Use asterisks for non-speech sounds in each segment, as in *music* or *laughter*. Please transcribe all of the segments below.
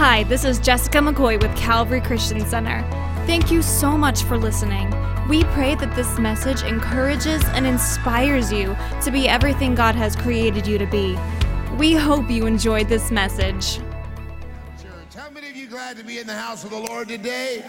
Hi, this is Jessica McCoy with Calvary Christian Center. Thank you so much for listening. We pray that this message encourages and inspires you to be everything God has created you to be. We hope you enjoyed this message. Church, how many of you glad to be in the house of the Lord today?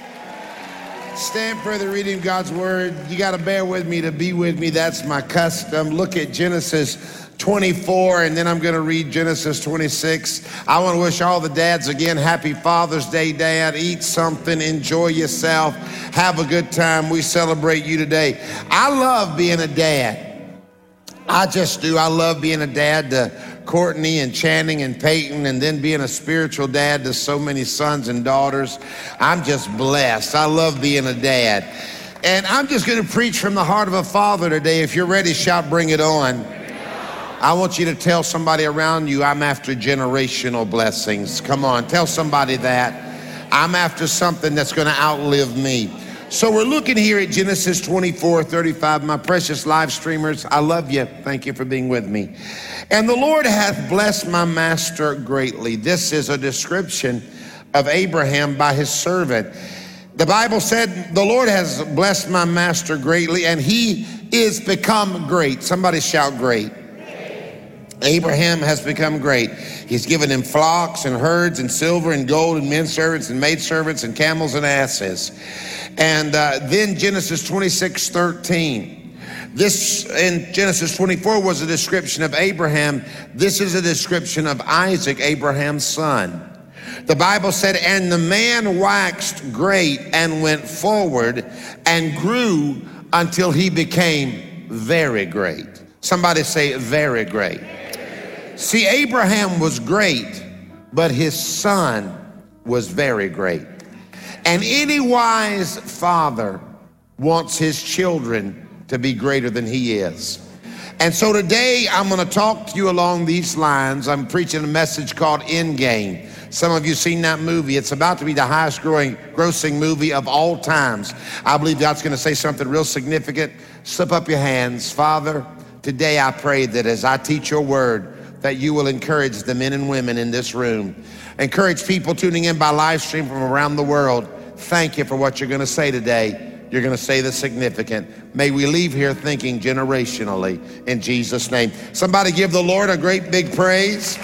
Stand for the reading of God's word. You got to bear with me to be with me. That's my custom. Look at Genesis 24, and then I'm going to read Genesis 26. I want to wish all the dads again happy Father's Day, Dad. Eat something, enjoy yourself, have a good time. We celebrate you today. I love being a dad. I just do. I love being a dad to Courtney and Channing and Peyton, and then being a spiritual dad to so many sons and daughters. I'm just blessed. I love being a dad. And I'm just going to preach from the heart of a father today. If you're ready, shout, bring it on. I want you to tell somebody around you, I'm after generational blessings. Come on, tell somebody that. I'm after something that's going to outlive me. So we're looking here at Genesis 24, 35. My precious live streamers, I love you. Thank you for being with me. And the Lord hath blessed my master greatly. This is a description of Abraham by his servant. The Bible said, The Lord has blessed my master greatly, and he is become great. Somebody shout, Great. Abraham has become great. He's given him flocks and herds and silver and gold and men servants and maid servants and camels and asses. And uh, then Genesis 26 13. This in Genesis 24 was a description of Abraham. This is a description of Isaac, Abraham's son. The Bible said, And the man waxed great and went forward and grew until he became very great. Somebody say, very great. See, Abraham was great, but his son was very great. And any wise father wants his children to be greater than he is. And so today I'm going to talk to you along these lines. I'm preaching a message called Endgame. Some of you seen that movie. It's about to be the highest growing, grossing movie of all times. I believe God's going to say something real significant. Slip up your hands. Father, today I pray that as I teach your word, that you will encourage the men and women in this room. Encourage people tuning in by live stream from around the world. Thank you for what you're going to say today. You're going to say the significant. May we leave here thinking generationally in Jesus' name. Somebody give the Lord a great big praise.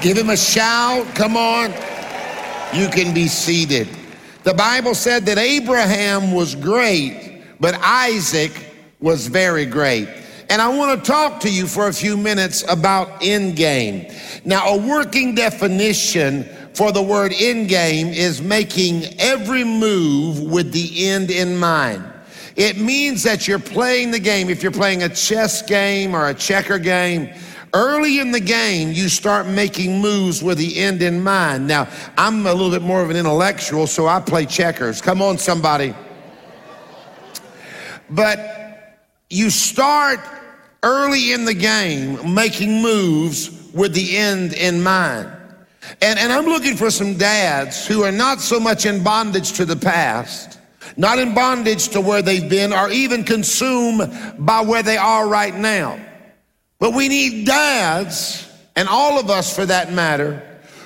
Give him a shout. Come on. You can be seated. The Bible said that Abraham was great, but Isaac was very great. And I want to talk to you for a few minutes about end game. Now, a working definition for the word end game is making every move with the end in mind. It means that you're playing the game. If you're playing a chess game or a checker game, early in the game, you start making moves with the end in mind. Now, I'm a little bit more of an intellectual, so I play checkers. Come on, somebody. But you start early in the game making moves with the end in mind. And, and I'm looking for some dads who are not so much in bondage to the past, not in bondage to where they've been, or even consumed by where they are right now. But we need dads, and all of us for that matter,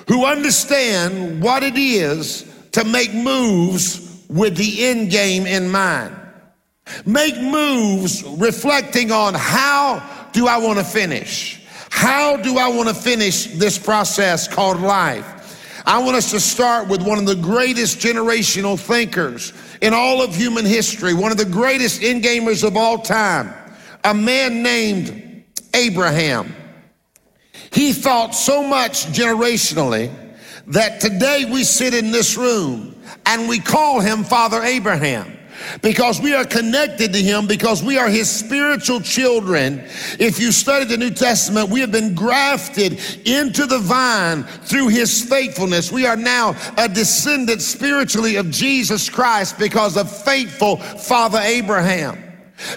who understand what it is to make moves with the end game in mind. Make moves reflecting on how do I want to finish? How do I want to finish this process called life? I want us to start with one of the greatest generational thinkers in all of human history, one of the greatest end gamers of all time, a man named Abraham. He thought so much generationally that today we sit in this room and we call him Father Abraham because we are connected to him because we are his spiritual children. If you study the New Testament, we have been grafted into the vine through his faithfulness. We are now a descendant spiritually of Jesus Christ because of faithful Father Abraham.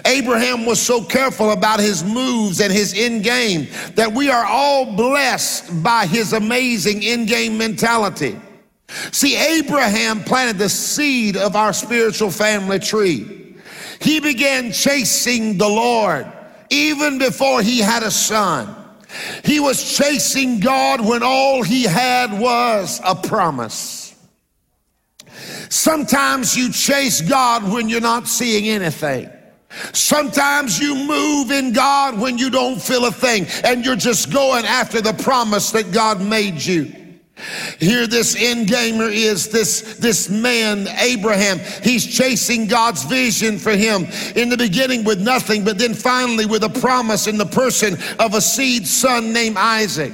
Abraham was so careful about his moves and his end game that we are all blessed by his amazing end game mentality. See, Abraham planted the seed of our spiritual family tree. He began chasing the Lord even before he had a son. He was chasing God when all he had was a promise. Sometimes you chase God when you're not seeing anything. Sometimes you move in God when you don't feel a thing and you're just going after the promise that God made you. Here, this end gamer is this, this man, Abraham. He's chasing God's vision for him in the beginning with nothing, but then finally with a promise in the person of a seed son named Isaac.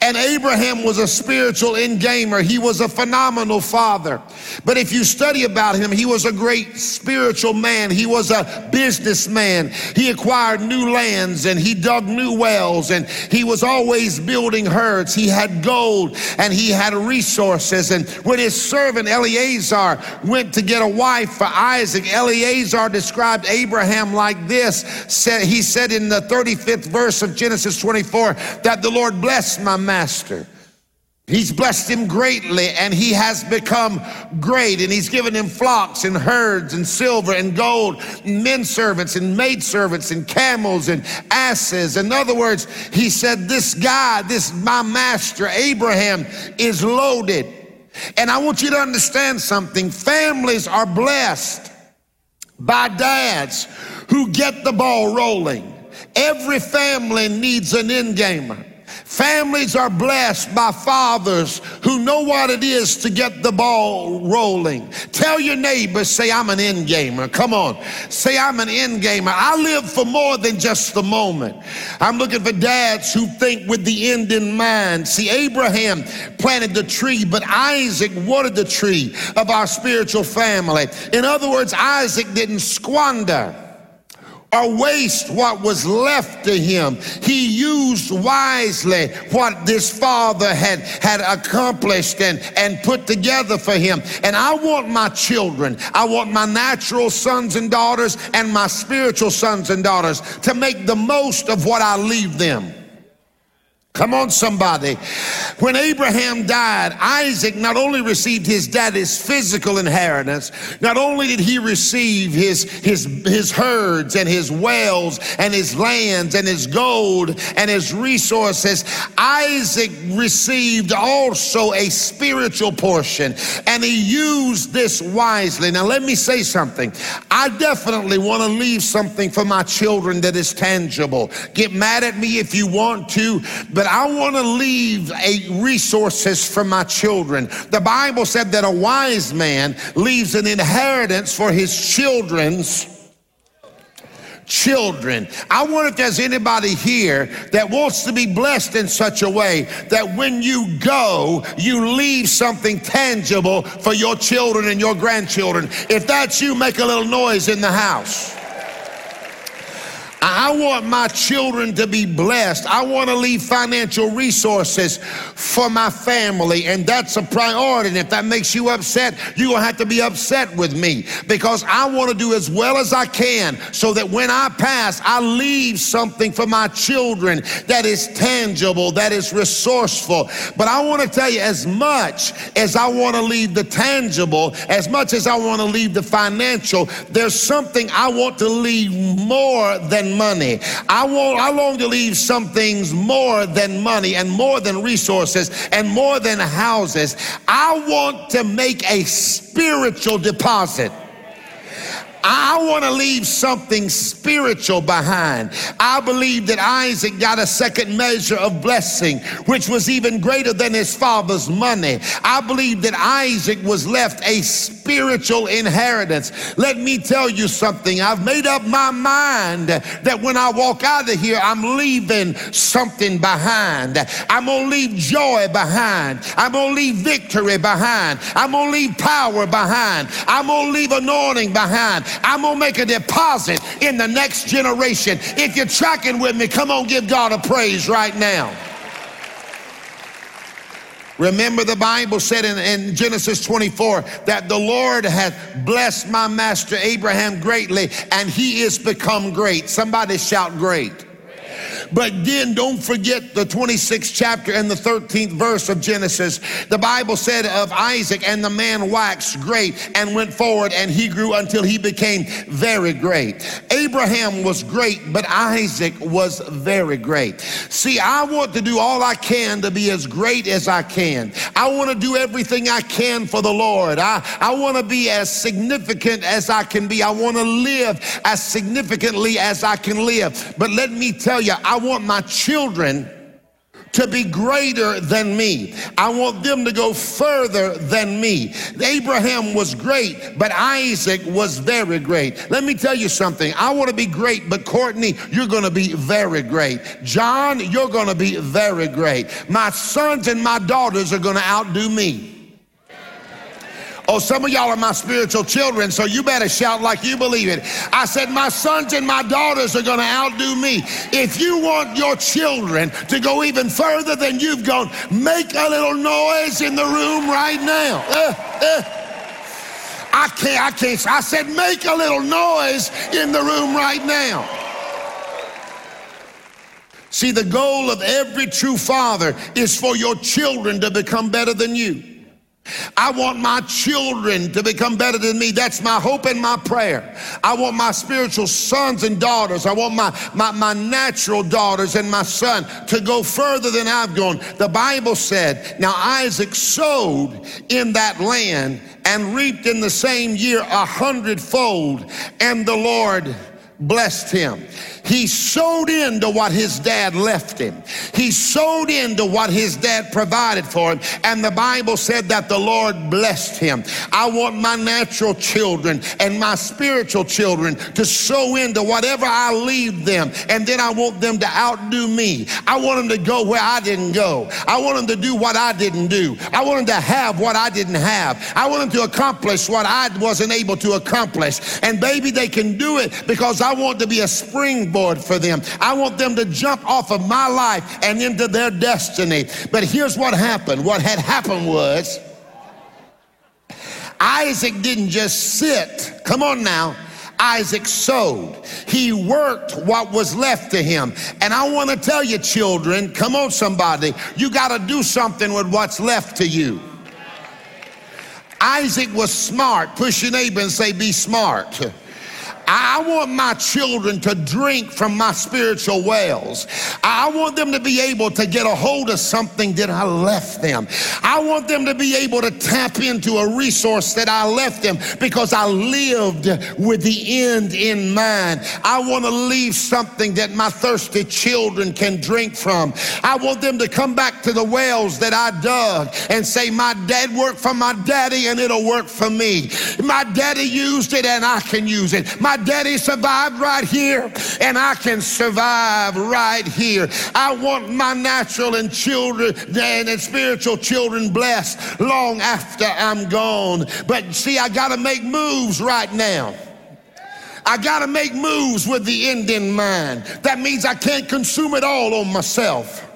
And Abraham was a spiritual end gamer. He was a phenomenal father. But if you study about him, he was a great spiritual man. He was a businessman. He acquired new lands and he dug new wells and he was always building herds. He had gold and he had resources. And when his servant Eleazar went to get a wife for Isaac, Eleazar described Abraham like this. He said in the 35th verse of Genesis 24 that the Lord blessed my master. He's blessed him greatly and he has become great and he's given him flocks and herds and silver and gold, and men servants and maid servants and camels and asses. In other words, he said, This guy, this my master, Abraham, is loaded. And I want you to understand something. Families are blessed by dads who get the ball rolling. Every family needs an end gamer. Families are blessed by fathers who know what it is to get the ball rolling. Tell your neighbor, say, I'm an end gamer. Come on. Say, I'm an end gamer. I live for more than just the moment. I'm looking for dads who think with the end in mind. See, Abraham planted the tree, but Isaac watered the tree of our spiritual family. In other words, Isaac didn't squander or waste what was left to him. He used wisely what this father had, had accomplished and, and put together for him. And I want my children, I want my natural sons and daughters and my spiritual sons and daughters to make the most of what I leave them. Come on, somebody. When Abraham died, Isaac not only received his daddy's physical inheritance, not only did he receive his, his, his herds and his wells and his lands and his gold and his resources, Isaac received also a spiritual portion and he used this wisely. Now, let me say something. I definitely want to leave something for my children that is tangible. Get mad at me if you want to, but but I want to leave a resources for my children. The Bible said that a wise man leaves an inheritance for his children's children. I wonder if there's anybody here that wants to be blessed in such a way that when you go, you leave something tangible for your children and your grandchildren. If that's you, make a little noise in the house. I want my children to be blessed. I want to leave financial resources for my family, and that's a priority. And if that makes you upset, you're going to have to be upset with me because I want to do as well as I can so that when I pass, I leave something for my children that is tangible, that is resourceful. But I want to tell you, as much as I want to leave the tangible, as much as I want to leave the financial, there's something I want to leave more than money. I want, I long to leave some things more than money and more than resources and more than houses. I want to make a spiritual deposit. I want to leave something spiritual behind. I believe that Isaac got a second measure of blessing, which was even greater than his father's money. I believe that Isaac was left a spiritual inheritance. Let me tell you something. I've made up my mind that when I walk out of here, I'm leaving something behind. I'm going to leave joy behind. I'm going to leave victory behind. I'm going to leave power behind. I'm going to leave anointing behind. I'm going to make a deposit in the next generation. If you're tracking with me, come on, give God a praise right now. Remember, the Bible said in, in, Genesis 24 that the Lord hath blessed my master Abraham greatly, and he is become great. Somebody shout, great. But then don't forget the 26th chapter and the 13th verse of Genesis. The Bible said of Isaac, and the man waxed great and went forward, and he grew until he became very great. Abraham was great, but Isaac was very great. See, I want to do all I can to be as great as I can. I want to do everything I can for the Lord. I, I want to be as significant as I can be. I want to live as significantly as I can live. But let me tell you, I want my children to be greater than me. I want them to go further than me. Abraham was great, but Isaac was very great. Let me tell you something. I want to be great, but Courtney, you're going to be very great. John, you're going to be very great. My sons and my daughters are going to outdo me. Oh, some of y'all are my spiritual children, so you better shout like you believe it. I said, My sons and my daughters are going to outdo me. If you want your children to go even further than you've gone, make a little noise in the room right now. Uh, uh. I can't, I can't. I said, make a little noise in the room right now. See, the goal of every true father is for your children to become better than you. I want my children to become better than me. That's my hope and my prayer. I want my spiritual sons and daughters. I want my, my, my natural daughters and my son to go further than I've gone. The Bible said, now Isaac sowed in that land and reaped in the same year a hundredfold, and the Lord blessed him. He sowed into what his dad left him. He sowed into what his dad provided for him. And the Bible said that the Lord blessed him. I want my natural children and my spiritual children to sow into whatever I leave them. And then I want them to outdo me. I want them to go where I didn't go. I want them to do what I didn't do. I want them to have what I didn't have. I want them to accomplish what I wasn't able to accomplish. And baby, they can do it because I want to be a springboard for them. I want them to jump off of my life and into their destiny. But here's what happened what had happened was Isaac didn't just sit, come on now. Isaac sowed. He worked what was left to him. And I want to tell you, children, come on, somebody, you got to do something with what's left to you. Isaac was smart. Push your neighbor and say, Be smart. I want my children to drink from my spiritual wells. I want them to be able to get a hold of something that I left them. I want them to be able to tap into a resource that I left them because I lived with the end in mind. I want to leave something that my thirsty children can drink from. I want them to come back to the wells that I dug and say, My dad worked for my daddy and it'll work for me. My daddy used it and I can use it. My daddy survived right here, and I can survive right here. I want my natural and children and spiritual children blessed long after I'm gone. But see, I got to make moves right now. I got to make moves with the end in mind. That means I can't consume it all on myself.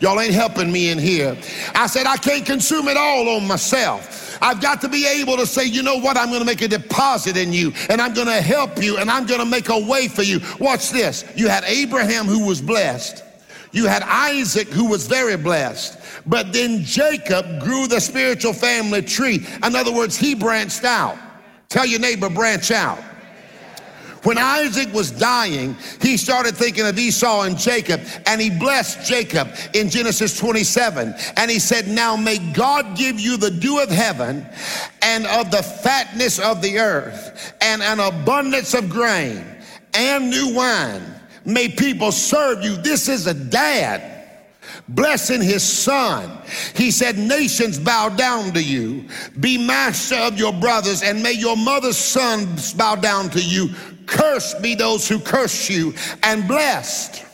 Y'all ain't helping me in here. I said, I can't consume it all on myself. I've got to be able to say, you know what? I'm going to make a deposit in you and I'm going to help you and I'm going to make a way for you. Watch this. You had Abraham who was blessed. You had Isaac who was very blessed. But then Jacob grew the spiritual family tree. In other words, he branched out. Tell your neighbor, branch out. When Isaac was dying, he started thinking of Esau and Jacob, and he blessed Jacob in Genesis 27. And he said, Now may God give you the dew of heaven and of the fatness of the earth and an abundance of grain and new wine. May people serve you. This is a dad blessing his son. He said, Nations bow down to you. Be master of your brothers, and may your mother's sons bow down to you. Cursed be those who curse you, and blessed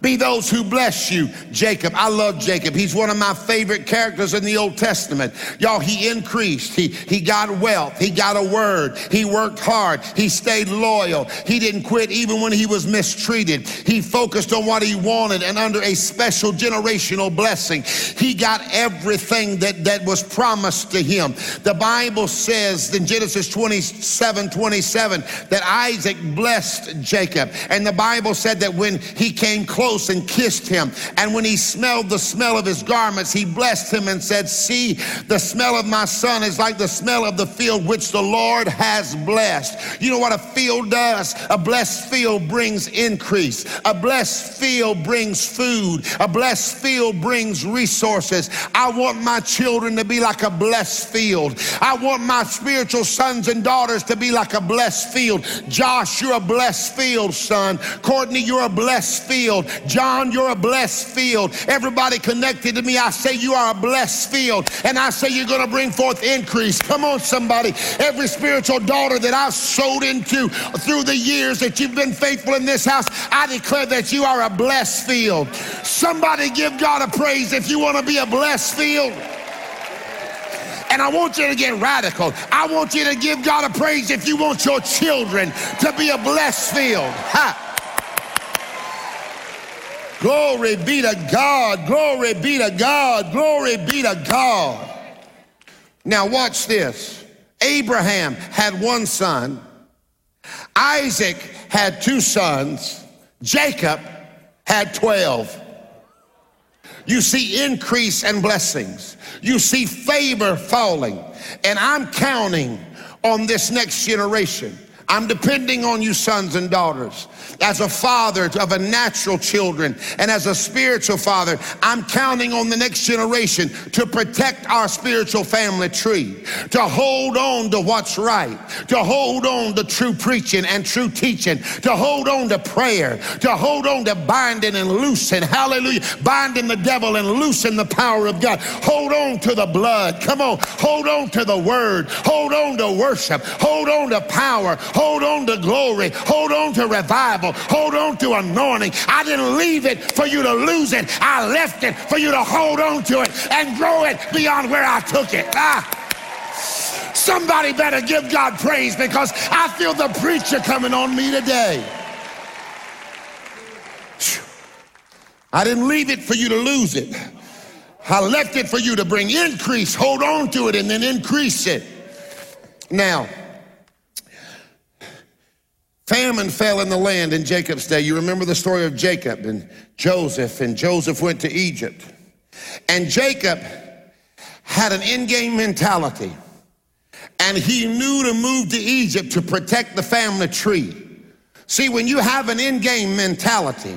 be those who bless you. Jacob, I love Jacob. He's one of my favorite characters in the Old Testament. Y'all, he increased. He, he got wealth. He got a word. He worked hard. He stayed loyal. He didn't quit even when he was mistreated. He focused on what he wanted and under a special generational blessing. He got everything that, that was promised to him. The Bible says in Genesis 27, 27 that Isaac blessed Jacob. And the Bible said that when he came close close and kissed him. And when he smelled the smell of his garments, he blessed him and said, See, the smell of my son is like the smell of the field which the Lord has blessed. You know what a field does? A blessed field brings increase. A blessed field brings food. A blessed field brings resources. I want my children to be like a blessed field. I want my spiritual sons and daughters to be like a blessed field. Josh, you're a blessed field, son. Courtney, you're a blessed field. John, you're a blessed field. Everybody connected to me, I say you are a blessed field. And I say you're going to bring forth increase. Come on, somebody. Every spiritual daughter that I've sowed into through the years that you've been faithful in this house, I declare that you are a blessed field. Somebody give God a praise if you want to be a blessed field. And I want you to get radical. I want you to give God a praise if you want your children to be a blessed field. Ha. Glory be to God. Glory be to God. Glory be to God. Now, watch this. Abraham had one son, Isaac had two sons, Jacob had 12. You see increase and blessings. You see favor falling. And I'm counting on this next generation. I'm depending on you, sons and daughters as a father of a natural children and as a spiritual father, I'm counting on the next generation to protect our spiritual family tree, to hold on to what's right, to hold on to true preaching and true teaching, to hold on to prayer, to hold on to binding and loosing, hallelujah, binding the devil and loosing the power of God. Hold on to the blood. Come on, hold on to the word, hold on to worship, hold on to power, hold on to glory, hold on to revival. Hold on to anointing. I didn't leave it for you to lose it. I left it for you to hold on to it and grow it beyond where I took it. Ah. Somebody better give God praise because I feel the preacher coming on me today. I didn't leave it for you to lose it. I left it for you to bring increase. Hold on to it and then increase it. Now, Famine fell in the land in Jacob's day. You remember the story of Jacob and Joseph, and Joseph went to Egypt. And Jacob had an end game mentality, and he knew to move to Egypt to protect the family tree. See, when you have an end game mentality,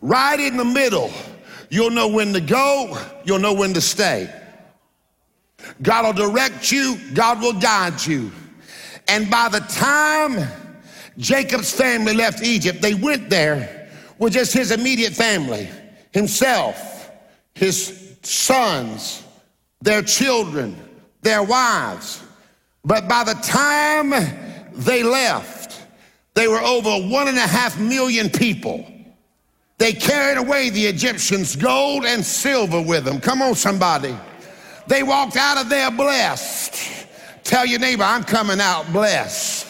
right in the middle, you'll know when to go, you'll know when to stay. God will direct you, God will guide you. And by the time Jacob's family left Egypt. They went there with just his immediate family, himself, his sons, their children, their wives. But by the time they left, they were over one and a half million people. They carried away the Egyptians' gold and silver with them. Come on, somebody. They walked out of there blessed. Tell your neighbor, I'm coming out blessed.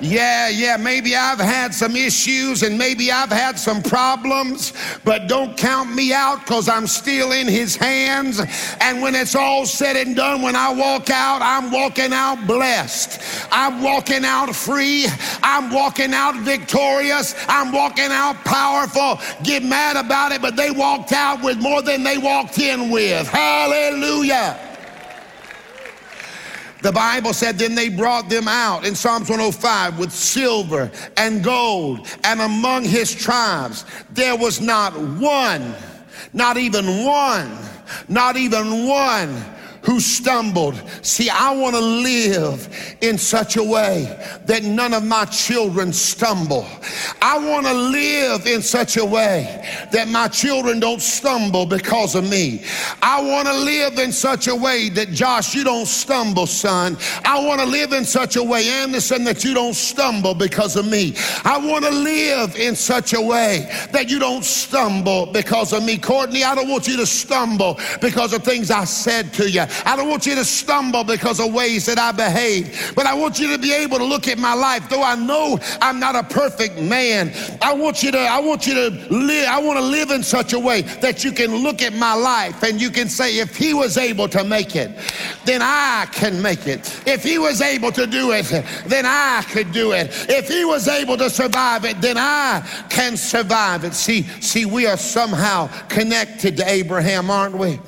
Yeah, yeah, maybe I've had some issues and maybe I've had some problems, but don't count me out because I'm still in his hands. And when it's all said and done, when I walk out, I'm walking out blessed. I'm walking out free. I'm walking out victorious. I'm walking out powerful. Get mad about it, but they walked out with more than they walked in with. Hallelujah. The Bible said, then they brought them out in Psalms 105 with silver and gold, and among his tribes. There was not one, not even one, not even one who stumbled. See, I want to live in such a way that none of my children stumble. I want to live in such a way that my children don't stumble because of me. I want to live in such a way that, Josh, you don't stumble, son. I want to live in such a way, Anderson, that you don't stumble because of me. I want to live in such a way that you don't stumble because of me. Courtney, I don't want you to stumble because of things I said to you. I don't want you to stumble because of ways that I behave. But I want you to be able to look at my life, though I know I'm not a perfect man. I want you to, I want you to live, I want to live in such a way that you can look at my life and you can say, if he was able to make it, then I can make it. If he was able to do it, then I could do it. If he was able to survive it, then I can survive it. See, see, we are somehow connected to Abraham, aren't we?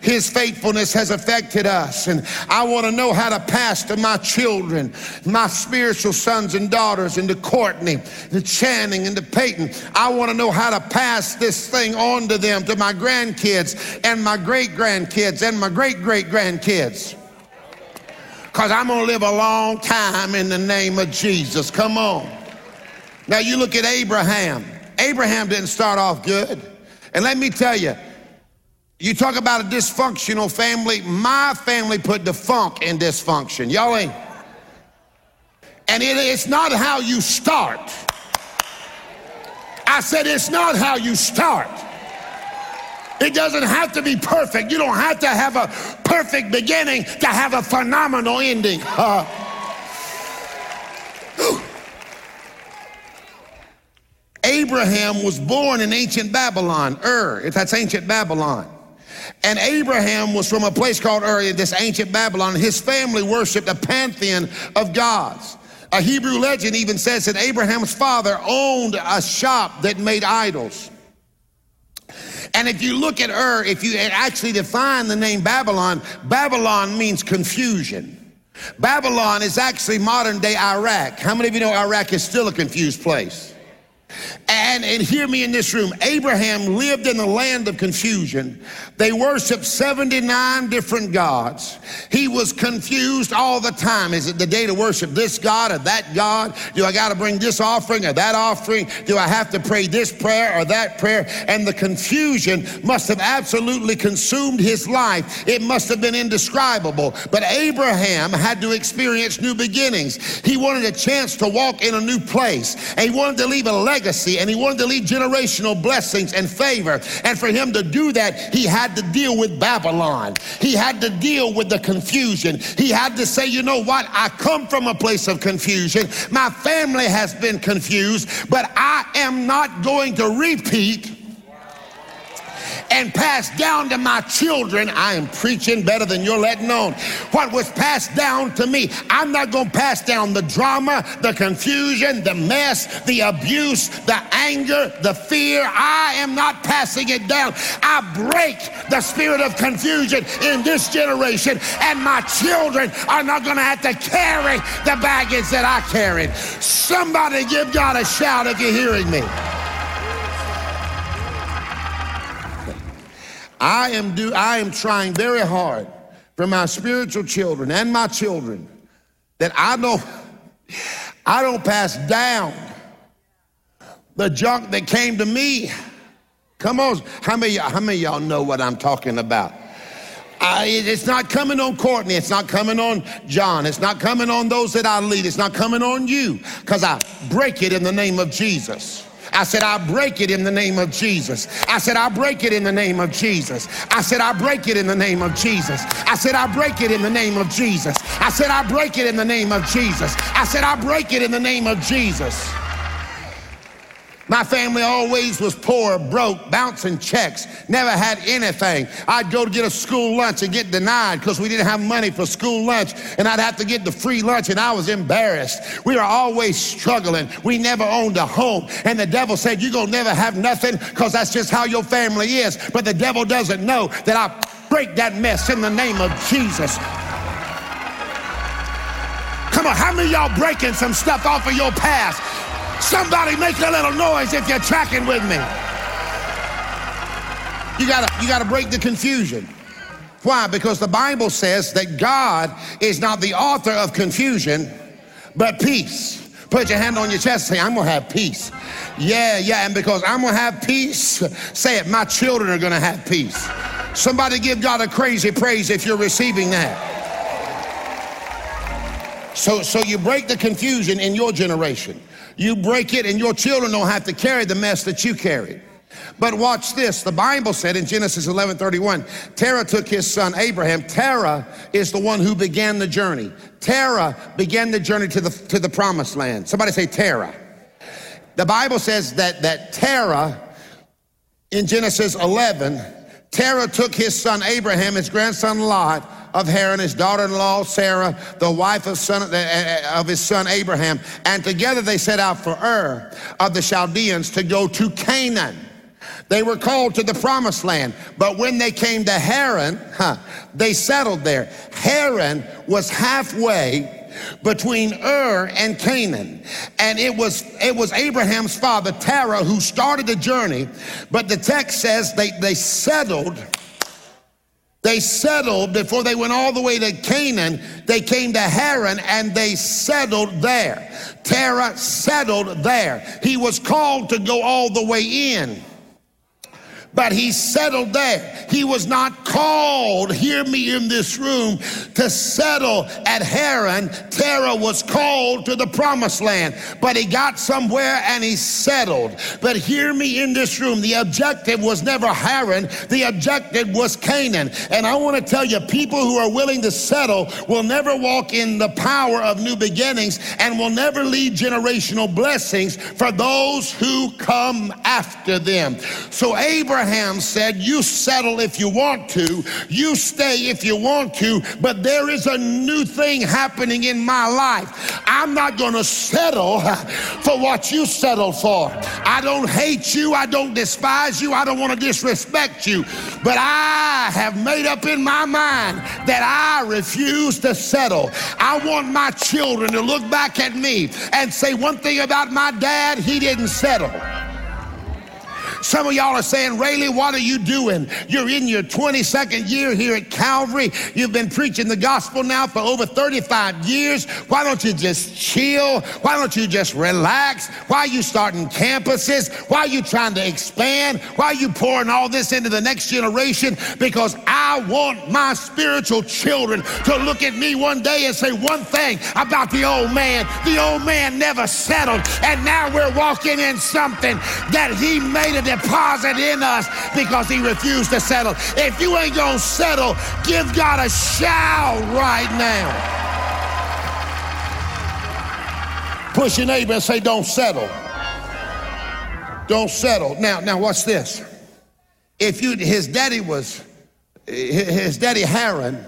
His faithfulness has affected us. And I want to know how to pass to my children, my spiritual sons and daughters, and to Courtney, to Channing, and to Peyton. I want to know how to pass this thing on to them, to my grandkids, and my great grandkids, and my great great grandkids because I'm going to live a long time in the name of Jesus. Come on. Now you look at Abraham. Abraham didn't start off good. And let me tell you, you talk about a dysfunctional family. My family put the funk in dysfunction. Y'all ain't. And it, it's not how you start. I said, it's not how you start. It doesn't have to be perfect. You don't have to have a perfect beginning to have a phenomenal ending. Uh, *laughs* Abraham was born in ancient Babylon, Ur, if that's ancient Babylon. And Abraham was from a place called Ur, in this ancient Babylon. His family worshiped a pantheon of gods. A Hebrew legend even says that Abraham's father owned a shop that made idols. And if you look at Ur, if you actually define the name Babylon, Babylon means confusion. Babylon is actually modern day Iraq. How many of you know Iraq is still a confused place? And, and hear me in this room Abraham lived in a land of confusion. They worshiped 79 different gods. He was confused all the time. Is it the day to worship this God or that God? Do I got to bring this offering or that offering? Do I have to pray this prayer or that prayer? And the confusion must have absolutely consumed his life. It must have been indescribable. But Abraham had to experience new beginnings. He wanted a chance to walk in a new place. And he wanted to leave a legacy legacy and he wanted to leave generational blessings and favor. And for him to do that, he had to deal with Babylon. He had to deal with the confusion. He had to say, you know what? I come from a place of confusion. My family has been confused, but I am not going to repeat and passed down to my children, I am preaching better than you're letting on. What was passed down to me, I'm not going to pass down the drama, the confusion, the mess, the abuse, the anger, the fear. I am not passing it down. I break the spirit of confusion in this generation, and my children are not going to have to carry the baggage that I carried. Somebody give God a shout if you're hearing me. I am do I am trying very hard for my spiritual children and my children that I don't I don't pass down the junk that came to me. Come on, how many how many y'all know what I'm talking about? I, it's not coming on Courtney. It's not coming on John. It's not coming on those that I lead. It's not coming on you because I break it in the name of Jesus. I said, I break it in the name of Jesus. I said, I break it in the name of Jesus. I said, I break it in the name of Jesus. I said, I break it in the name of Jesus. I said, I break it in the name of Jesus. I said, I break it in the name of Jesus. My family always was poor, broke, bouncing checks, never had anything. I'd go to get a school lunch and get denied because we didn't have money for school lunch, and I'd have to get the free lunch, and I was embarrassed. We were always struggling. We never owned a home, and the devil said, You're going to never have nothing because that's just how your family is. But the devil doesn't know that I break that mess in the name of Jesus. Come on, how many y'all breaking some stuff off of your past? Somebody make a little noise if you're tracking with me. You gotta, you gotta break the confusion. Why? Because the Bible says that God is not the author of confusion, but peace. Put your hand on your chest and say, I'm gonna have peace. Yeah, yeah, and because I'm gonna have peace, say it, my children are gonna have peace. Somebody give God a crazy praise if you're receiving that. So, so you break the confusion in your generation. You break it, and your children don't have to carry the mess that you carried. But watch this. The Bible said in Genesis 11 31, Terah took his son Abraham. Terah is the one who began the journey. Terah began the journey to the, to the promised land. Somebody say Terah. The Bible says that, that Terah in Genesis 11, Terah took his son Abraham, his grandson Lot, of Haran, his daughter-in-law Sarah, the wife of, son, uh, uh, of his son Abraham, and together they set out for Ur of the Chaldeans to go to Canaan. They were called to the promised land, but when they came to Haran, huh, they settled there. Haran was halfway between Ur and Canaan. And it was, it was Abraham's father, Terah, who started the journey. But the text says they, they settled. They settled before they went all the way to Canaan. They came to Haran and they settled there. Terah settled there. He was called to go all the way in but he settled there. He was not called, hear me in this room, to settle at Haran. Terah was called to the promised land, but he got somewhere and he settled. But hear me in this room, the objective was never Haran, the objective was Canaan. And I want to tell you, people who are willing to settle will never walk in the power of new beginnings and will never lead generational blessings for those who come after them. So Abraham Abraham said, You settle if you want to, you stay if you want to, but there is a new thing happening in my life. I'm not going to settle *laughs* for what you settled for. I don't hate you, I don't despise you, I don't want to disrespect you, but I have made up in my mind that I refuse to settle. I want my children to look back at me and say one thing about my dad, he didn't settle. Some of y'all are saying, Rayleigh, what are you doing? You're in your 22nd year here at Calvary. You've been preaching the gospel now for over 35 years. Why don't you just chill? Why don't you just relax? Why are you starting campuses? Why are you trying to expand? Why are you pouring all this into the next generation? Because I want my spiritual children to look at me one day and say one thing about the old man. The old man never settled, and now we're walking in something that he made a deposit in us because he refused to settle. If you ain't gonna settle, give God a shout right now. Push your neighbor and say, Don't settle. Don't settle. Now, now watch this. If you his daddy was his daddy Haran,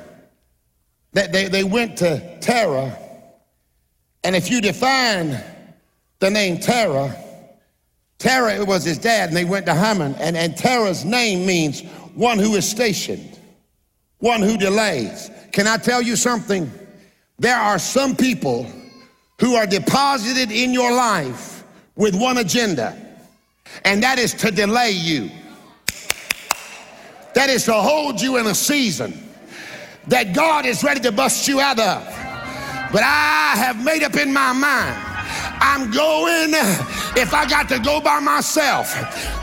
that they, they went to Terah, and if you define the name Terah, Terah was his dad, and they went to Haman. And, and Terah's name means one who is stationed, one who delays. Can I tell you something? There are some people who are deposited in your life with one agenda, and that is to delay you. That is to hold you in a season that God is ready to bust you out of. But I have made up in my mind I'm going if I got to go by myself.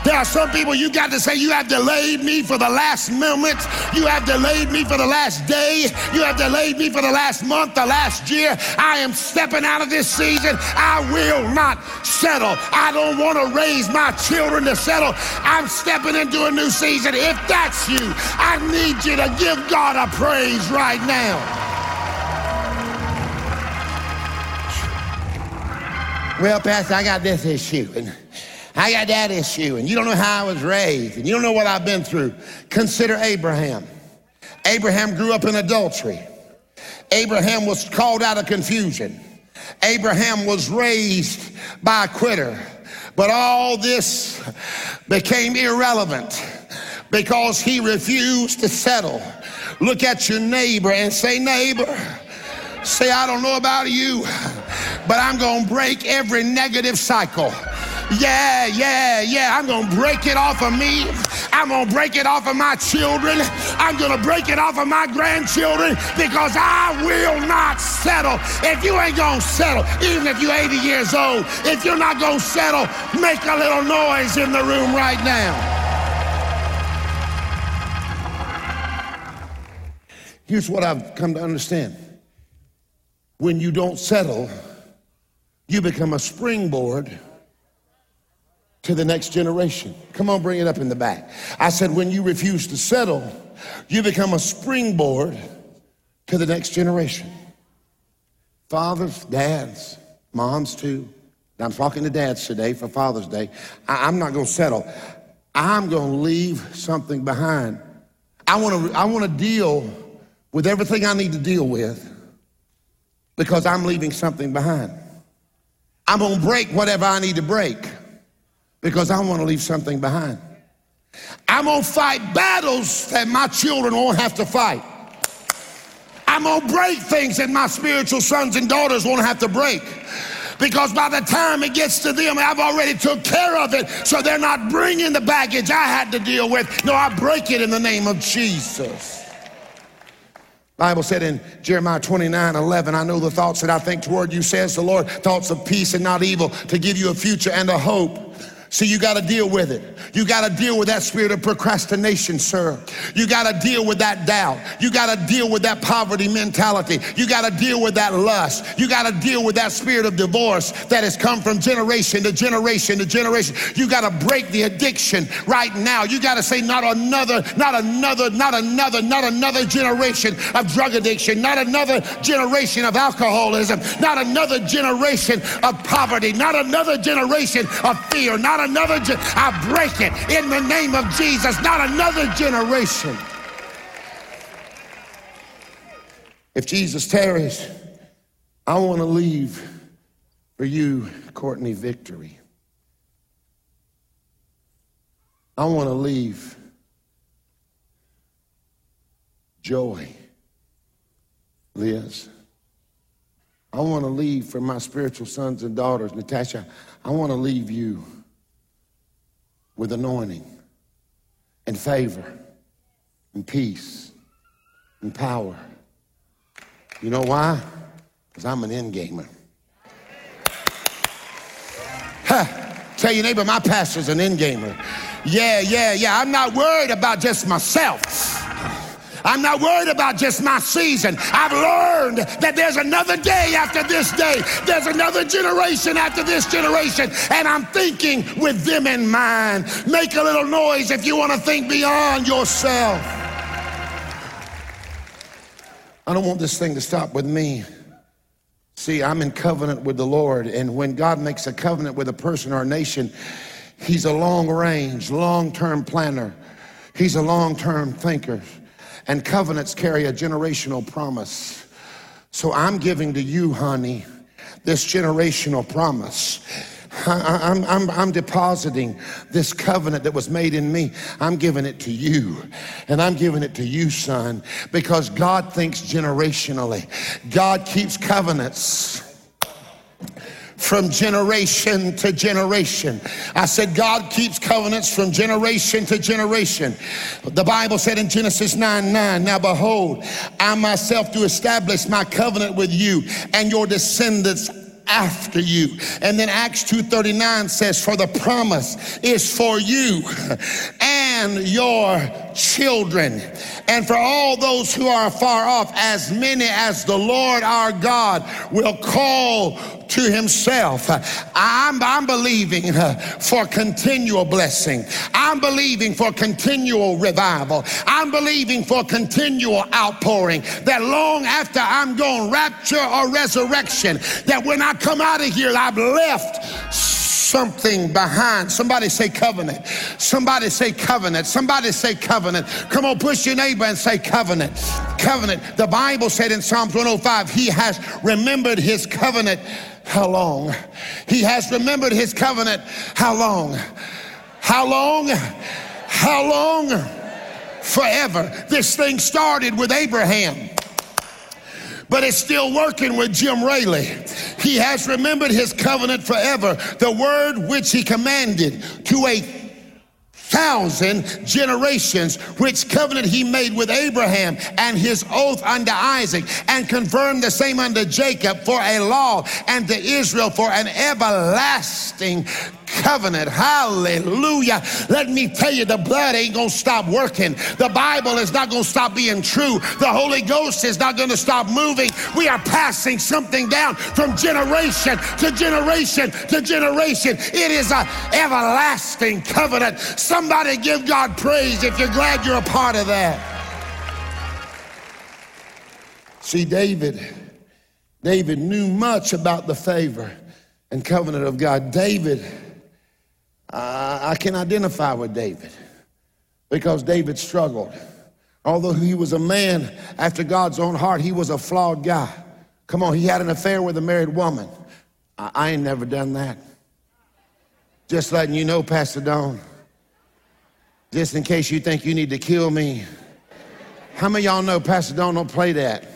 There are some people you got to say, You have delayed me for the last moment. You have delayed me for the last day. You have delayed me for the last month, the last year. I am stepping out of this season. I will not settle. I don't want to raise my children to settle. I'm stepping into a new season. If that's you, I need you to give God a praise right now. Well, Pastor, I got this issue, and I got that issue, and you don't know how I was raised, and you don't know what I've been through. Consider Abraham. Abraham grew up in adultery. Abraham was called out of confusion. Abraham was raised by a quitter. But all this became irrelevant because he refused to settle. Look at your neighbor and say, Neighbor, say, I don't know about you, but I'm going to break every negative cycle. Yeah, yeah, yeah. I'm going to break it off of me. I'm going to break it off of my children. I'm going to break it off of my grandchildren because I will not settle. If you ain't going to settle, even if you're 80 years old, if you're not going to settle, make a little noise in the room right now. Here's what I've come to understand when you don't settle, you become a springboard to the next generation. Come on, bring it up in the back. I said, when you refuse to settle, you become a springboard to the next generation. Fathers, dads, moms too. I'm talking to dads today for Father's Day. I, am not going to settle. I'm going to leave something behind. I want to. I want to deal with everything I need to deal with because I'm leaving something behind. I'm going to break whatever I need to break because I want to leave something behind. I'm going to fight battles that my children won't have to fight. I'm going to break things that my spiritual sons and daughters won't have to break. Because by the time it gets to them, I've already took care of it. So they're not bringing the baggage I had to deal with. No, I break it in the name of Jesus. Bible said in Jeremiah 29, 11, I know the thoughts that I think toward you, says the Lord, thoughts of peace and not evil, to give you a future and a hope. See, you got to deal with it. You got to deal with that spirit of procrastination, sir. You got to deal with that doubt. You got to deal with that poverty mentality. You got to deal with that lust. You got to deal with that spirit of divorce that has come from generation to generation to generation. You got to break the addiction right now. You got to say, not another, not another, not another, not another generation of drug addiction, not another generation of alcoholism, not another generation of poverty, not another generation of fear, not another, ge- I break it in the name of Jesus, not another generation. If Jesus tarries, I want to leave for you, Courtney, victory. I want to leave joy, Liz. I want to leave for my spiritual sons and daughters, Natasha. I want to leave you with anointing and favor and peace and power. You know why? Because I'm an end gamer. Huh. Tell your neighbor, my pastor's an end gamer. Yeah, yeah, yeah. I'm not worried about just myself. I'm not worried about just my season. I've learned that there's another day after this day, there's another generation after this generation, and I'm thinking with them in mind. Make a little noise if you want to think beyond yourself. I don't want this thing to stop with me. See, I'm in covenant with the Lord, and when God makes a covenant with a person or a nation, He's a long range, long term planner. He's a long term thinker. And covenants carry a generational promise. So I'm giving to you, honey, this generational promise. I'm, I'm, I'm, depositing this covenant that was made in me. I'm giving it to you. And I'm giving it to you, son, because God thinks generationally. God keeps covenants from generation to generation. I said, God keeps covenants from generation to generation. The Bible said in Genesis 9 9, Now behold, I myself do establish my covenant with you and your descendants after you. And then Acts 2:39 says for the promise is for you *laughs* and your children and for all those who are far off as many as the Lord our God will call to himself. I'm, I'm believing uh, for continual blessing. I'm believing for continual revival. I'm believing for continual outpouring that long after I'm gone, rapture or resurrection, that when I come out of here, I've left something behind. Somebody say covenant. Somebody say covenant. Somebody say covenant. Come on, push your neighbor and say covenant. Covenant. The Bible said in Psalms 105, He has remembered His covenant how long? He has remembered his covenant. How long? How long? How long? Forever. This thing started with Abraham but it's still working with Jim Raley. He has remembered his covenant forever, the word which he commanded to a thousand generations, which covenant he made with Abraham and his oath unto Isaac, and confirmed the same unto Jacob for a law and to Israel for an everlasting covenant. Hallelujah. Let me tell you, the blood ain't going to stop working. The Bible is not going to stop being true. The Holy Ghost is not going to stop moving. We are passing something down from generation to generation to generation. It is an everlasting covenant. Somebody give God praise if you're glad you're a part of that. See, David, David knew much about the favor and covenant of God. David I can identify with David because David struggled. Although he was a man after God's own heart, he was a flawed guy. Come on, he had an affair with a married woman. I, I ain't never done that. Just letting you know, Pastor Don, just in case you think you need to kill me. How many of y'all know Pastor Don don't play that?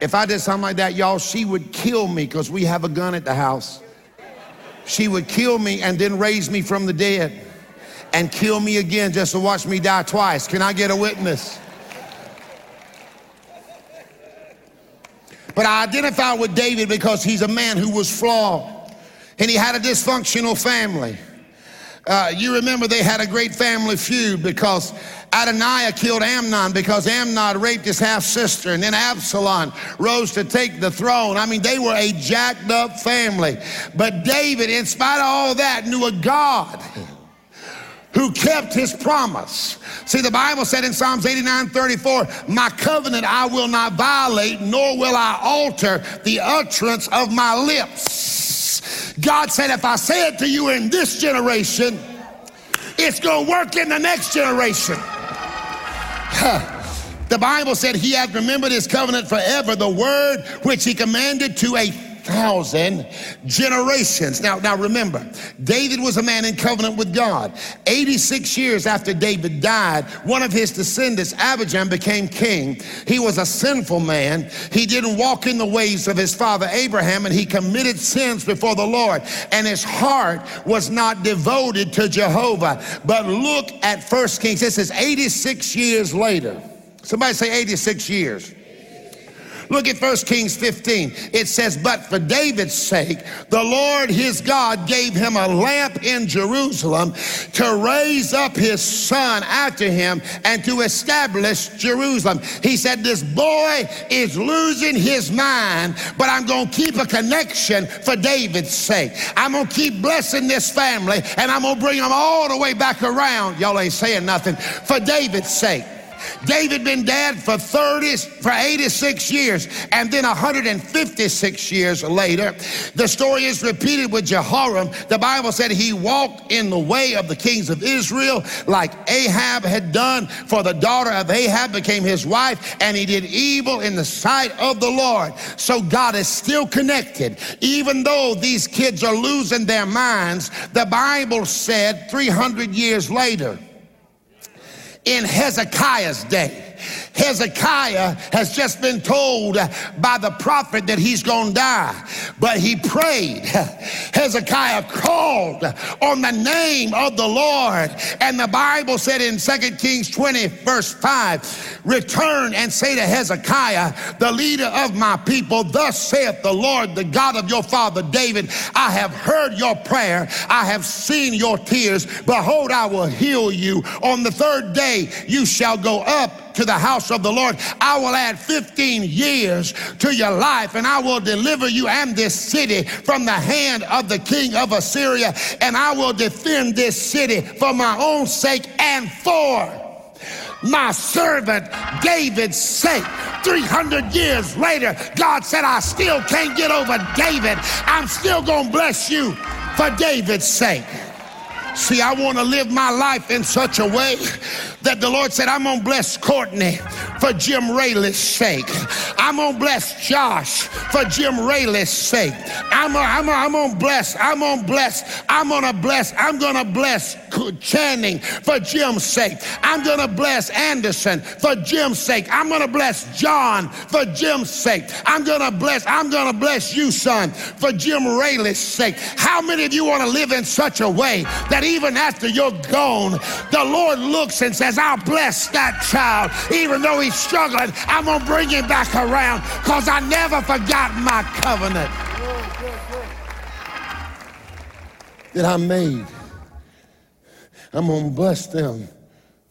If I did something like that, y'all, she would kill me because we have a gun at the house she would kill me and then raise me from the dead and kill me again just to watch me die twice. Can I get a witness? But I identify with David because he's a man who was flawed and he had a dysfunctional family. Uh, you remember they had a great family feud because Adoniah killed Amnon because Amnon raped his half sister, and then Absalom rose to take the throne. I mean, they were a jacked up family. But David, in spite of all that, knew a God who kept his promise. See, the Bible said in Psalms 89 34, My covenant I will not violate, nor will I alter the utterance of my lips. God said, If I say it to you in this generation, it's going to work in the next generation. *laughs* The Bible said he hath remembered his covenant forever, the word which he commanded to a thousand generations. Now, now remember, David was a man in covenant with God. 86 years after David died, one of his descendants, Abijam, became king. He was a sinful man. He didn't walk in the ways of his father Abraham, and he committed sins before the Lord. And his heart was not devoted to Jehovah. But look at First Kings. This is 86 years later. Somebody say 86 years. Look at 1 Kings 15. It says, But for David's sake, the Lord his God gave him a lamp in Jerusalem to raise up his son after him and to establish Jerusalem. He said, This boy is losing his mind, but I'm going to keep a connection for David's sake. I'm going to keep blessing this family and I'm going to bring them all the way back around. Y'all ain't saying nothing for David's sake. David been dead for 30, for 86 years, and then 156 years later, the story is repeated with Jehoram. The Bible said he walked in the way of the kings of Israel like Ahab had done, for the daughter of Ahab became his wife, and he did evil in the sight of the Lord. So God is still connected. Even though these kids are losing their minds, the Bible said 300 years later, in Hezekiah's day. Hezekiah has just been told by the prophet that he's going to die, but he prayed. Hezekiah called on the name of the Lord, and the Bible said in 2 Kings 20, verse 5, return and say to Hezekiah, the leader of my people, thus saith the Lord, the God of your father David, I have heard your prayer, I have seen your tears. Behold, I will heal you. On the third day, you shall go up to the house of the Lord, I will add 15 years to your life and I will deliver you and this city from the hand of the king of Assyria and I will defend this city for my own sake and for my servant David's sake. 300 years later, God said, I still can't get over David. I'm still going to bless you for David's sake. See, I want to live my life in such a way that the Lord said, I'm going to bless Courtney for Jim Raley's sake. I'm gonna bless Josh for Jim Raley's sake. I'm I'm gonna bless, I'm gonna bless, I'm gonna bless, I'm gonna bless Channing for Jim's sake. I'm gonna bless Anderson for Jim's sake. I'm gonna bless John for Jim's sake. I'm gonna bless, I'm gonna bless you, son, for Jim Raley's sake. How many of you want to live in such a way that even after you're gone, the Lord looks and says, I'll bless that child, even though he's struggling, I'm gonna bring him back around because I never forgot my covenant that I made. I'm gonna bless them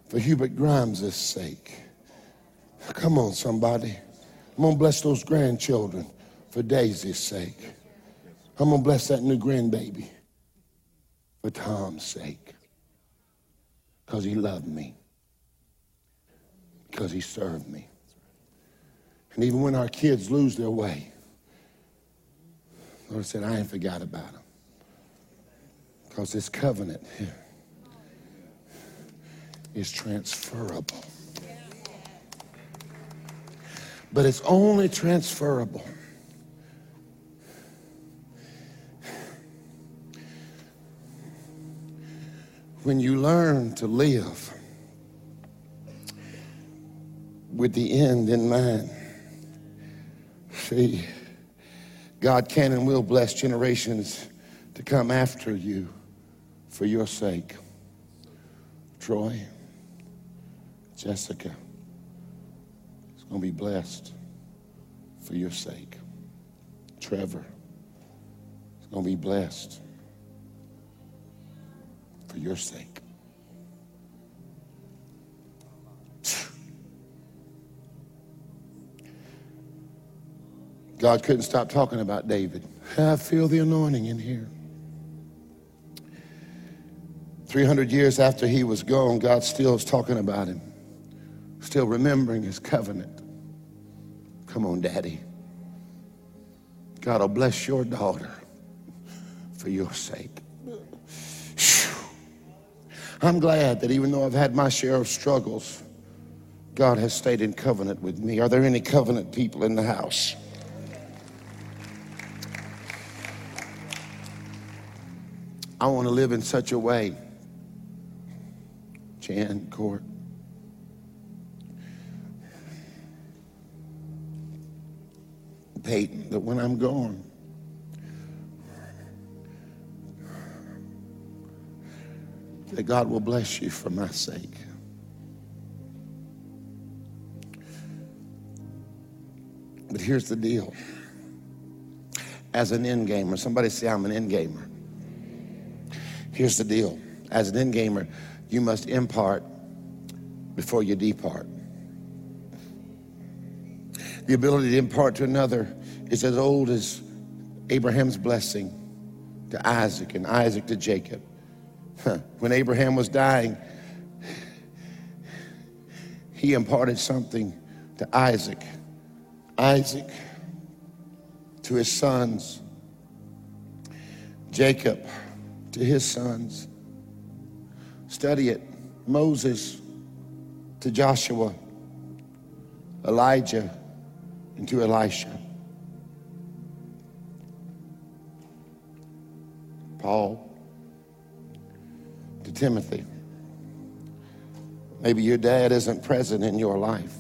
for Hubert Grimes' sake. Come on, somebody. I'm gonna bless those grandchildren for Daisy's sake. I'm gonna bless that new grandbaby for Tom's sake. Because he loved me. Because he served me. And even when our kids lose their way, Lord said, I ain't forgot about them. Because this covenant here is transferable. But it's only transferable when you learn to live with the end in mind. See, God can and will bless generations to come after you for your sake. Troy, Jessica is going to be blessed for your sake. Trevor is going to be blessed for your sake. God couldn't stop talking about David. I feel the anointing in here. 300 years after he was gone, God still is talking about him, still remembering his covenant. Come on, Daddy. God will bless your daughter for your sake. I'm glad that even though I've had my share of struggles, God has stayed in covenant with me. Are there any covenant people in the house? I want to live in such a way, Jan, Court, Peyton, that when I'm gone, that God will bless you for my sake. But here's the deal. As an end gamer, somebody say I'm an end gamer. Here's the deal as an end gamer, you must impart before you depart. The ability to impart to another is as old as Abraham's blessing to Isaac and Isaac to Jacob. When Abraham was dying, he imparted something to Isaac. Isaac to his sons. Jacob to his sons. Study it. Moses to Joshua, Elijah, and to Elisha. Paul Timothy. Maybe your dad isn't present in your life.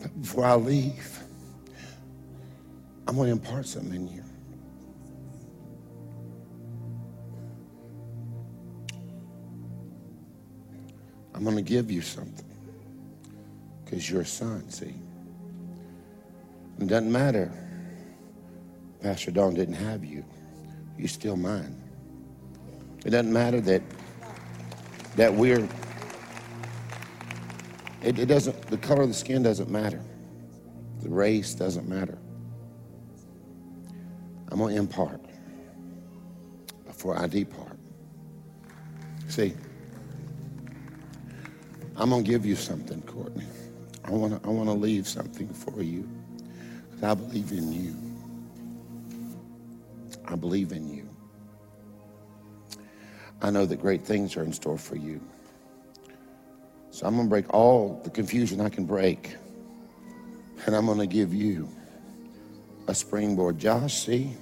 But before I leave, I'm going to impart something in you. I'm going to give you something because you're a son, see? It doesn't matter. Pastor Don didn't have you. You're still mine. It doesn't matter that that we're it, it doesn't the color of the skin doesn't matter. The race doesn't matter. I'm to impart before I depart. See, I'm going to give you something, Courtney. I want to I want to leave something for you because I believe in you. I believe in you. I know that great things are in store for you. So I'm going to break all the confusion I can break. And I'm going to give you a springboard. Josh, see?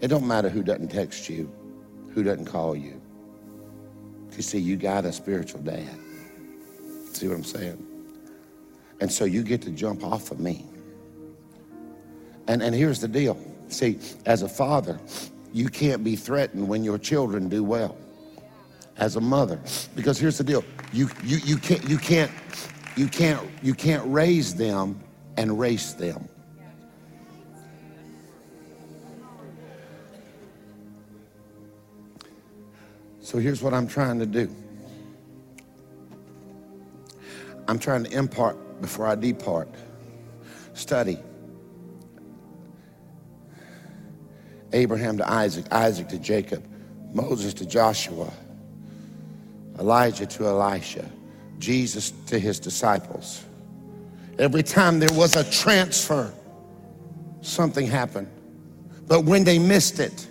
It don't matter who doesn't text you, who doesn't call you. You see, you got a spiritual dad. See what I'm saying? And so you get to jump off of me. And, and here's the deal. See, as a father, you can't be threatened when your children do well. As a mother, because here's the deal. You, you, you, can't, you, can't, you, can't, you can't raise them and race them. So here's what I'm trying to do. I'm trying to impart before I depart. Study. Abraham to Isaac, Isaac to Jacob, Moses to Joshua, Elijah to Elisha, Jesus to his disciples. Every time there was a transfer, something happened. But when they missed it,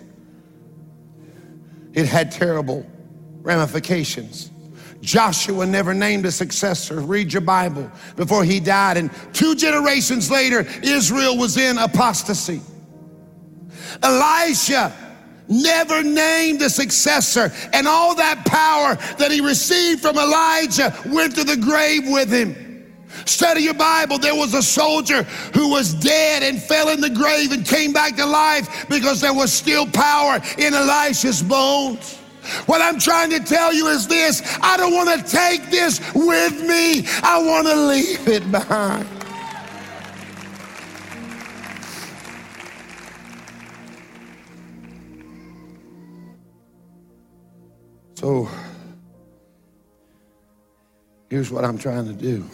it had terrible ramifications. Joshua never named a successor. Read your Bible before he died. And two generations later, Israel was in apostasy. Elisha never named a successor, and all that power that he received from Elijah went to the grave with him. Study your Bible. There was a soldier who was dead and fell in the grave and came back to life because there was still power in Elisha's bones. What I'm trying to tell you is this I don't want to take this with me, I want to leave it behind. So, here's what I'm trying to do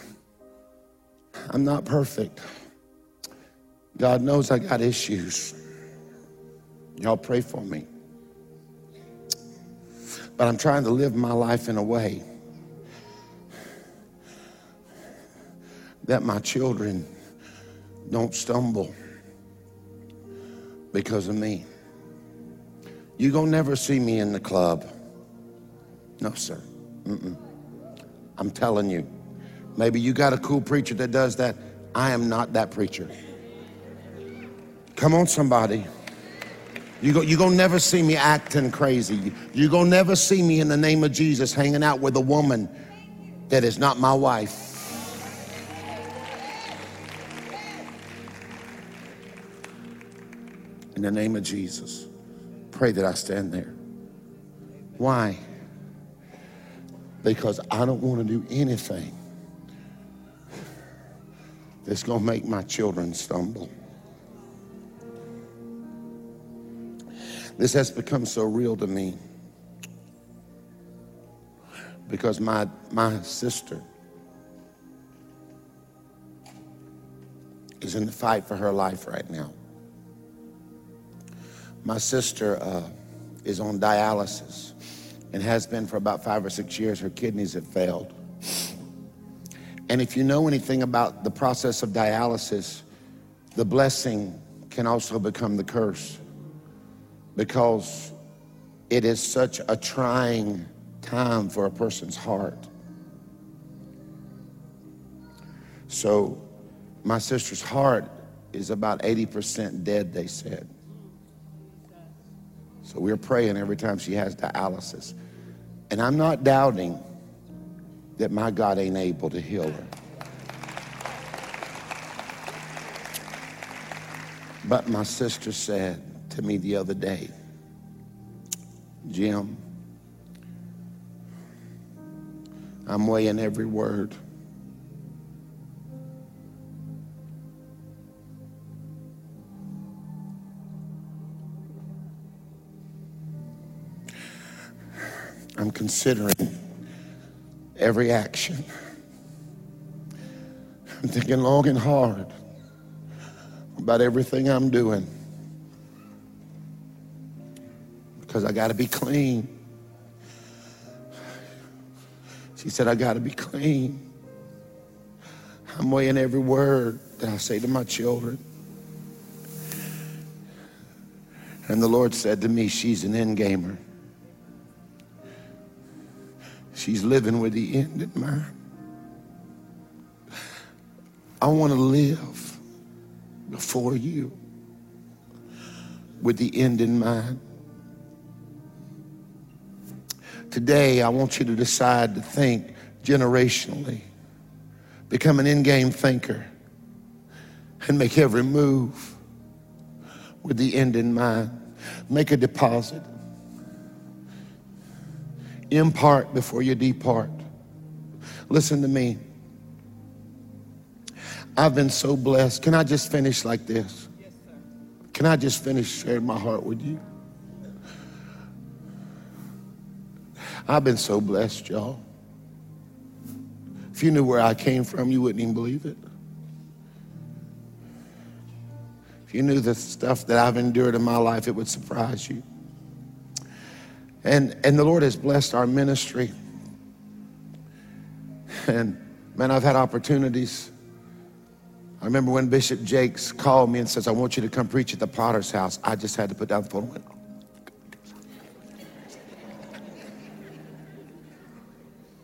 I'm not perfect. God knows I got issues. Y'all pray for me. But I'm trying to live my life in a way that my children don't stumble because of me. You're gonna never see me in the club. No, sir. Mm-mm. I'm telling you. Maybe you got a cool preacher that does that. I am not that preacher. Come on, somebody. You go, you're gonna never see me acting crazy. You're gonna never see me in the name of Jesus hanging out with a woman that is not my wife. In the name of Jesus, pray that I stand there. Why? Because I don't want to do anything that's going to make my children stumble. This has become so real to me because my, my sister is in the fight for her life right now. My sister uh, is on dialysis and has been for about five or six years. Her kidneys have failed. And if you know anything about the process of dialysis, the blessing can also become the curse because it is such a trying time for a person's heart. So, my sister's heart is about 80% dead, they said. So, we're praying every time she has dialysis. And I'm not doubting that my God ain't able to heal her. But my sister said, to me the other day, Jim, I'm weighing every word. I'm considering every action. I'm thinking long and hard about everything I'm doing. because I got to be clean. She said, I got to be clean. I'm weighing every word that I say to my children. And the Lord said to me, She's an end gamer. She's living with the end in mind. I want to live before you with the end in mind. Today, I want you to decide to think generationally, become an end game thinker, and make every move with the end in mind. Make a deposit. Impart before you depart. Listen to me. I've been so blessed. Can I just finish like this? Yes, Can I just finish sharing my heart with you? I've been so blessed, y'all. If you knew where I came from, you wouldn't even believe it. If you knew the stuff that I've endured in my life, it would surprise you. And, and the Lord has blessed our ministry. And man, I've had opportunities. I remember when Bishop Jakes called me and says, I want you to come preach at the Potter's house. I just had to put down the phone and went,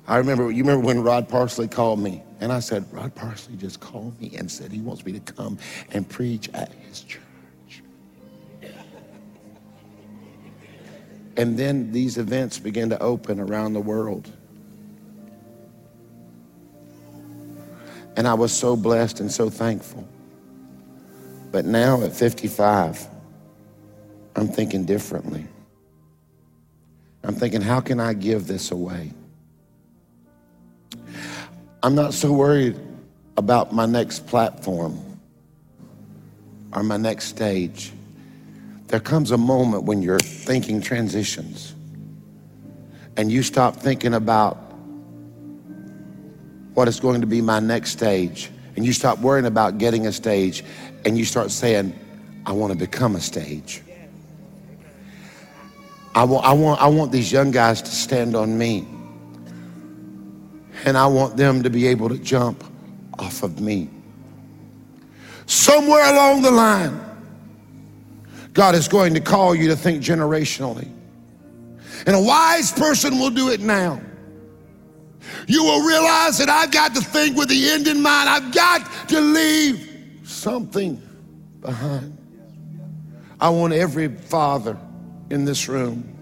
I remember, you remember when Rod Parsley called me, and I said, Rod Parsley just called me and said he wants me to come and preach at his church. And then these events began to open around the world. And I was so blessed and so thankful. But now at 55, I'm thinking differently. I'm thinking, how can I give this away? I'm not so worried about my next platform or my next stage. There comes a moment when your thinking transitions and you stop thinking about what is going to be my next stage and you stop worrying about getting a stage and you start saying, I want to become a stage. I want, want, I want these young guys to stand on me and I want them to be able to jump off of me. Somewhere along the line, God is going to call you to think generationally. And a wise person will do it now. You will realize that I've got to think with the end in mind. I've got to leave something behind. I want every father in this room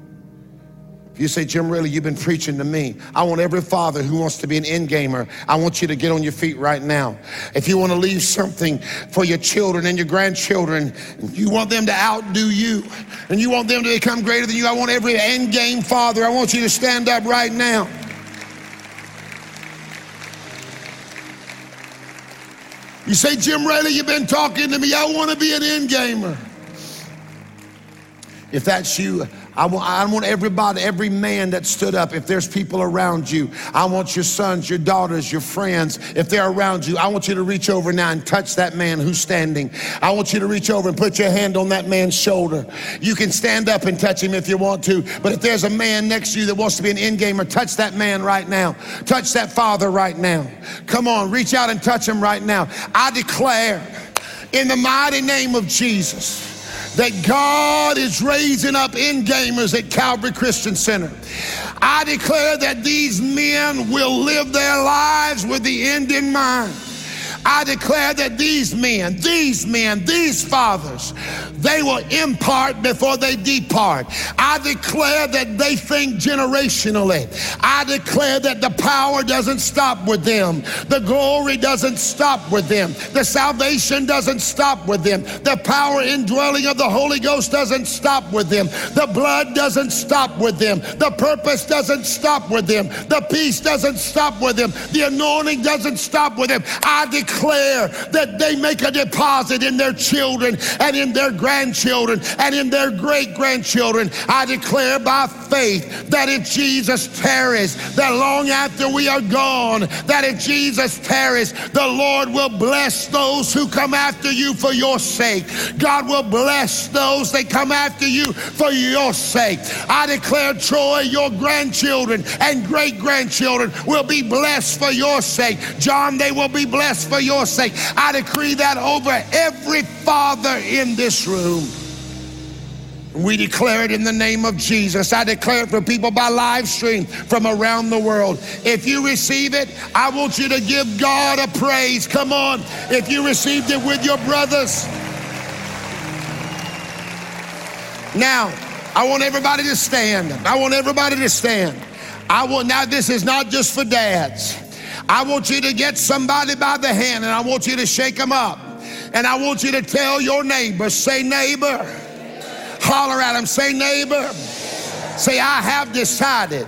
you say, Jim, really, you've been preaching to me. I want every father who wants to be an end gamer, I want you to get on your feet right now. If you want to leave something for your children and your grandchildren, you want them to outdo you, and you want them to become greater than you, I want every end game father, I want you to stand up right now. You say, Jim Raley, you've been talking to me. I want to be an end gamer. If that's you, I want, I want everybody, every man that stood up, if there's people around you, I want your sons, your daughters, your friends, if they're around you, I want you to reach over now and touch that man who's standing. I want you to reach over and put your hand on that man's shoulder. You can stand up and touch him if you want to, but if there's a man next to you that wants to be an end gamer, touch that man right now. Touch that father right now. Come on, reach out and touch him right now. I declare in the mighty name of Jesus that God is raising up end gamers at Calvary Christian Center. I declare that these men will live their lives with the end in mind. I declare that these men, these men, these fathers, they will impart before they depart. I declare that they think generationally. I declare that the power doesn't stop with them. The glory doesn't stop with them. The salvation doesn't stop with them. The power indwelling of the Holy Ghost doesn't stop with them. The blood doesn't stop with them. The purpose doesn't stop with them. The peace doesn't stop with them. The anointing doesn't stop with them. I declare declare that they make a deposit in their children and in their grandchildren and in their great grandchildren. I declare by faith that if Jesus tarries, that long after we are gone, that if Jesus tarries, the Lord will bless those who come after you for your sake. God will bless those that come after you for your sake. I declare, Troy, your grandchildren and great grandchildren will be blessed for your sake. John, they will be blessed for your sake. I decree that over every father in this room. We declare it in the name of Jesus. I declare it for people by live stream from around the world. If you receive it, I want you to give God a praise. Come on. If you received it with your brothers. Now, I want everybody to stand. I want everybody to stand. I will now this is not just for dads. I want you to get somebody by the hand and I want you to shake them up. And I want you to tell your neighbor, say neighbor. Holler at him, say neighbor. Say I have decided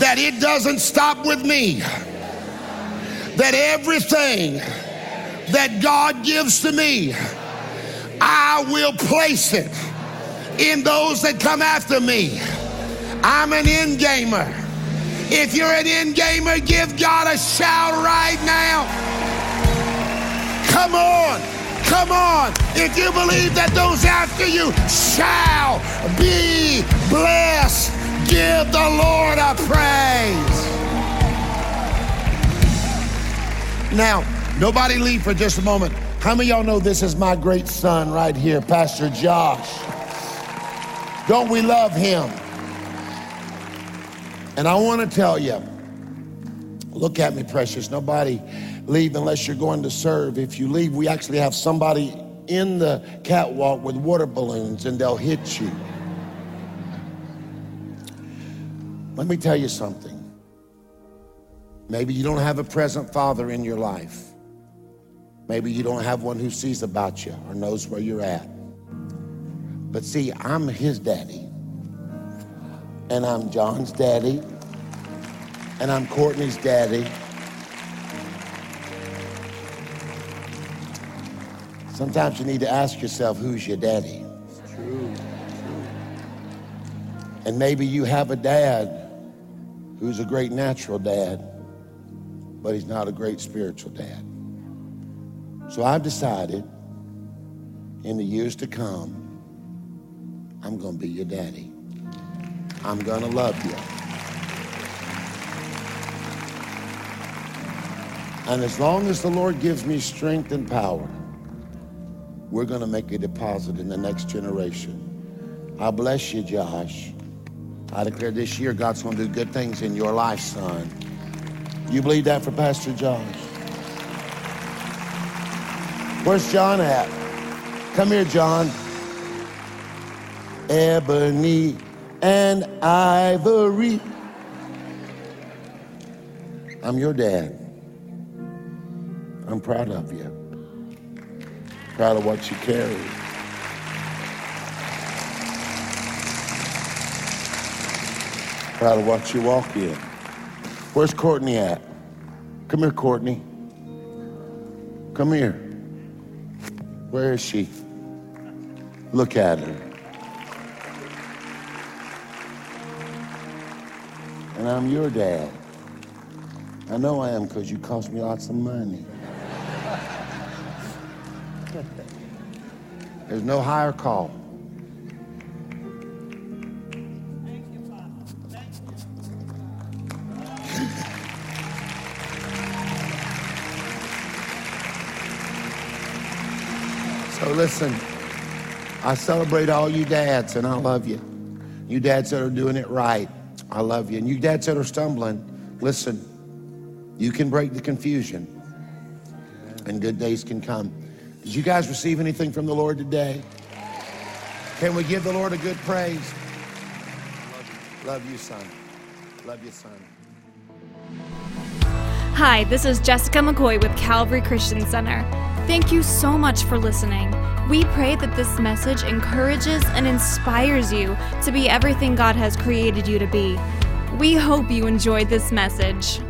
that it doesn't stop with me. That everything that God gives to me, I will place it in those that come after me. I'm an end gamer. If you're an end gamer, give God a shout right now. Come on. Come on. If you believe that those after you shall be blessed, give the Lord a praise. Now, nobody leave for just a moment. How many y'all know this is my great son right here, Pastor Josh? Don't we love him? And I want to tell you, look at me, precious. Nobody leave unless you're going to serve. If you leave, we actually have somebody in the catwalk with water balloons and they'll hit you. Let me tell you something. Maybe you don't have a present father in your life. Maybe you don't have one who sees about you or knows where you're at. But see, I'm his daddy. And I'm John's daddy. And I'm Courtney's daddy. Sometimes you need to ask yourself, who's your daddy? True. And maybe you have a dad who's a great natural dad, but he's not a great spiritual dad. So I've decided in the years to come, I'm going to be your daddy. I'm going to love you. And as long as the Lord gives me strength and power, we're going to make a deposit in the next generation. I bless you, Josh. I declare this year God's going to do good things in your life, son. You believe that for Pastor Josh? Where's John at? Come here, John. Ebony and ivory. I'm your dad. I'm proud of you. Proud of what you carry. Proud of what you walk in. Where's Courtney at? Come here, Courtney. Come here. Where is she? Look at her. And I'm your dad. I know I am because you cost me lots of money. There's no higher call. so listen, I celebrate all you dads and I love you. You dads that are doing it right, I love you. And you dads that are stumbling, listen, you can break the confusion and good days can come. Did you guys receive anything from the Lord today? Can we give the Lord a good praise? Love you, son. Love you, son. Hi, this is Jessica McCoy with Calvary Christian Center. Thank you so much for listening. We pray that this message encourages and inspires you to be everything God has created you to be. We hope you enjoyed this message.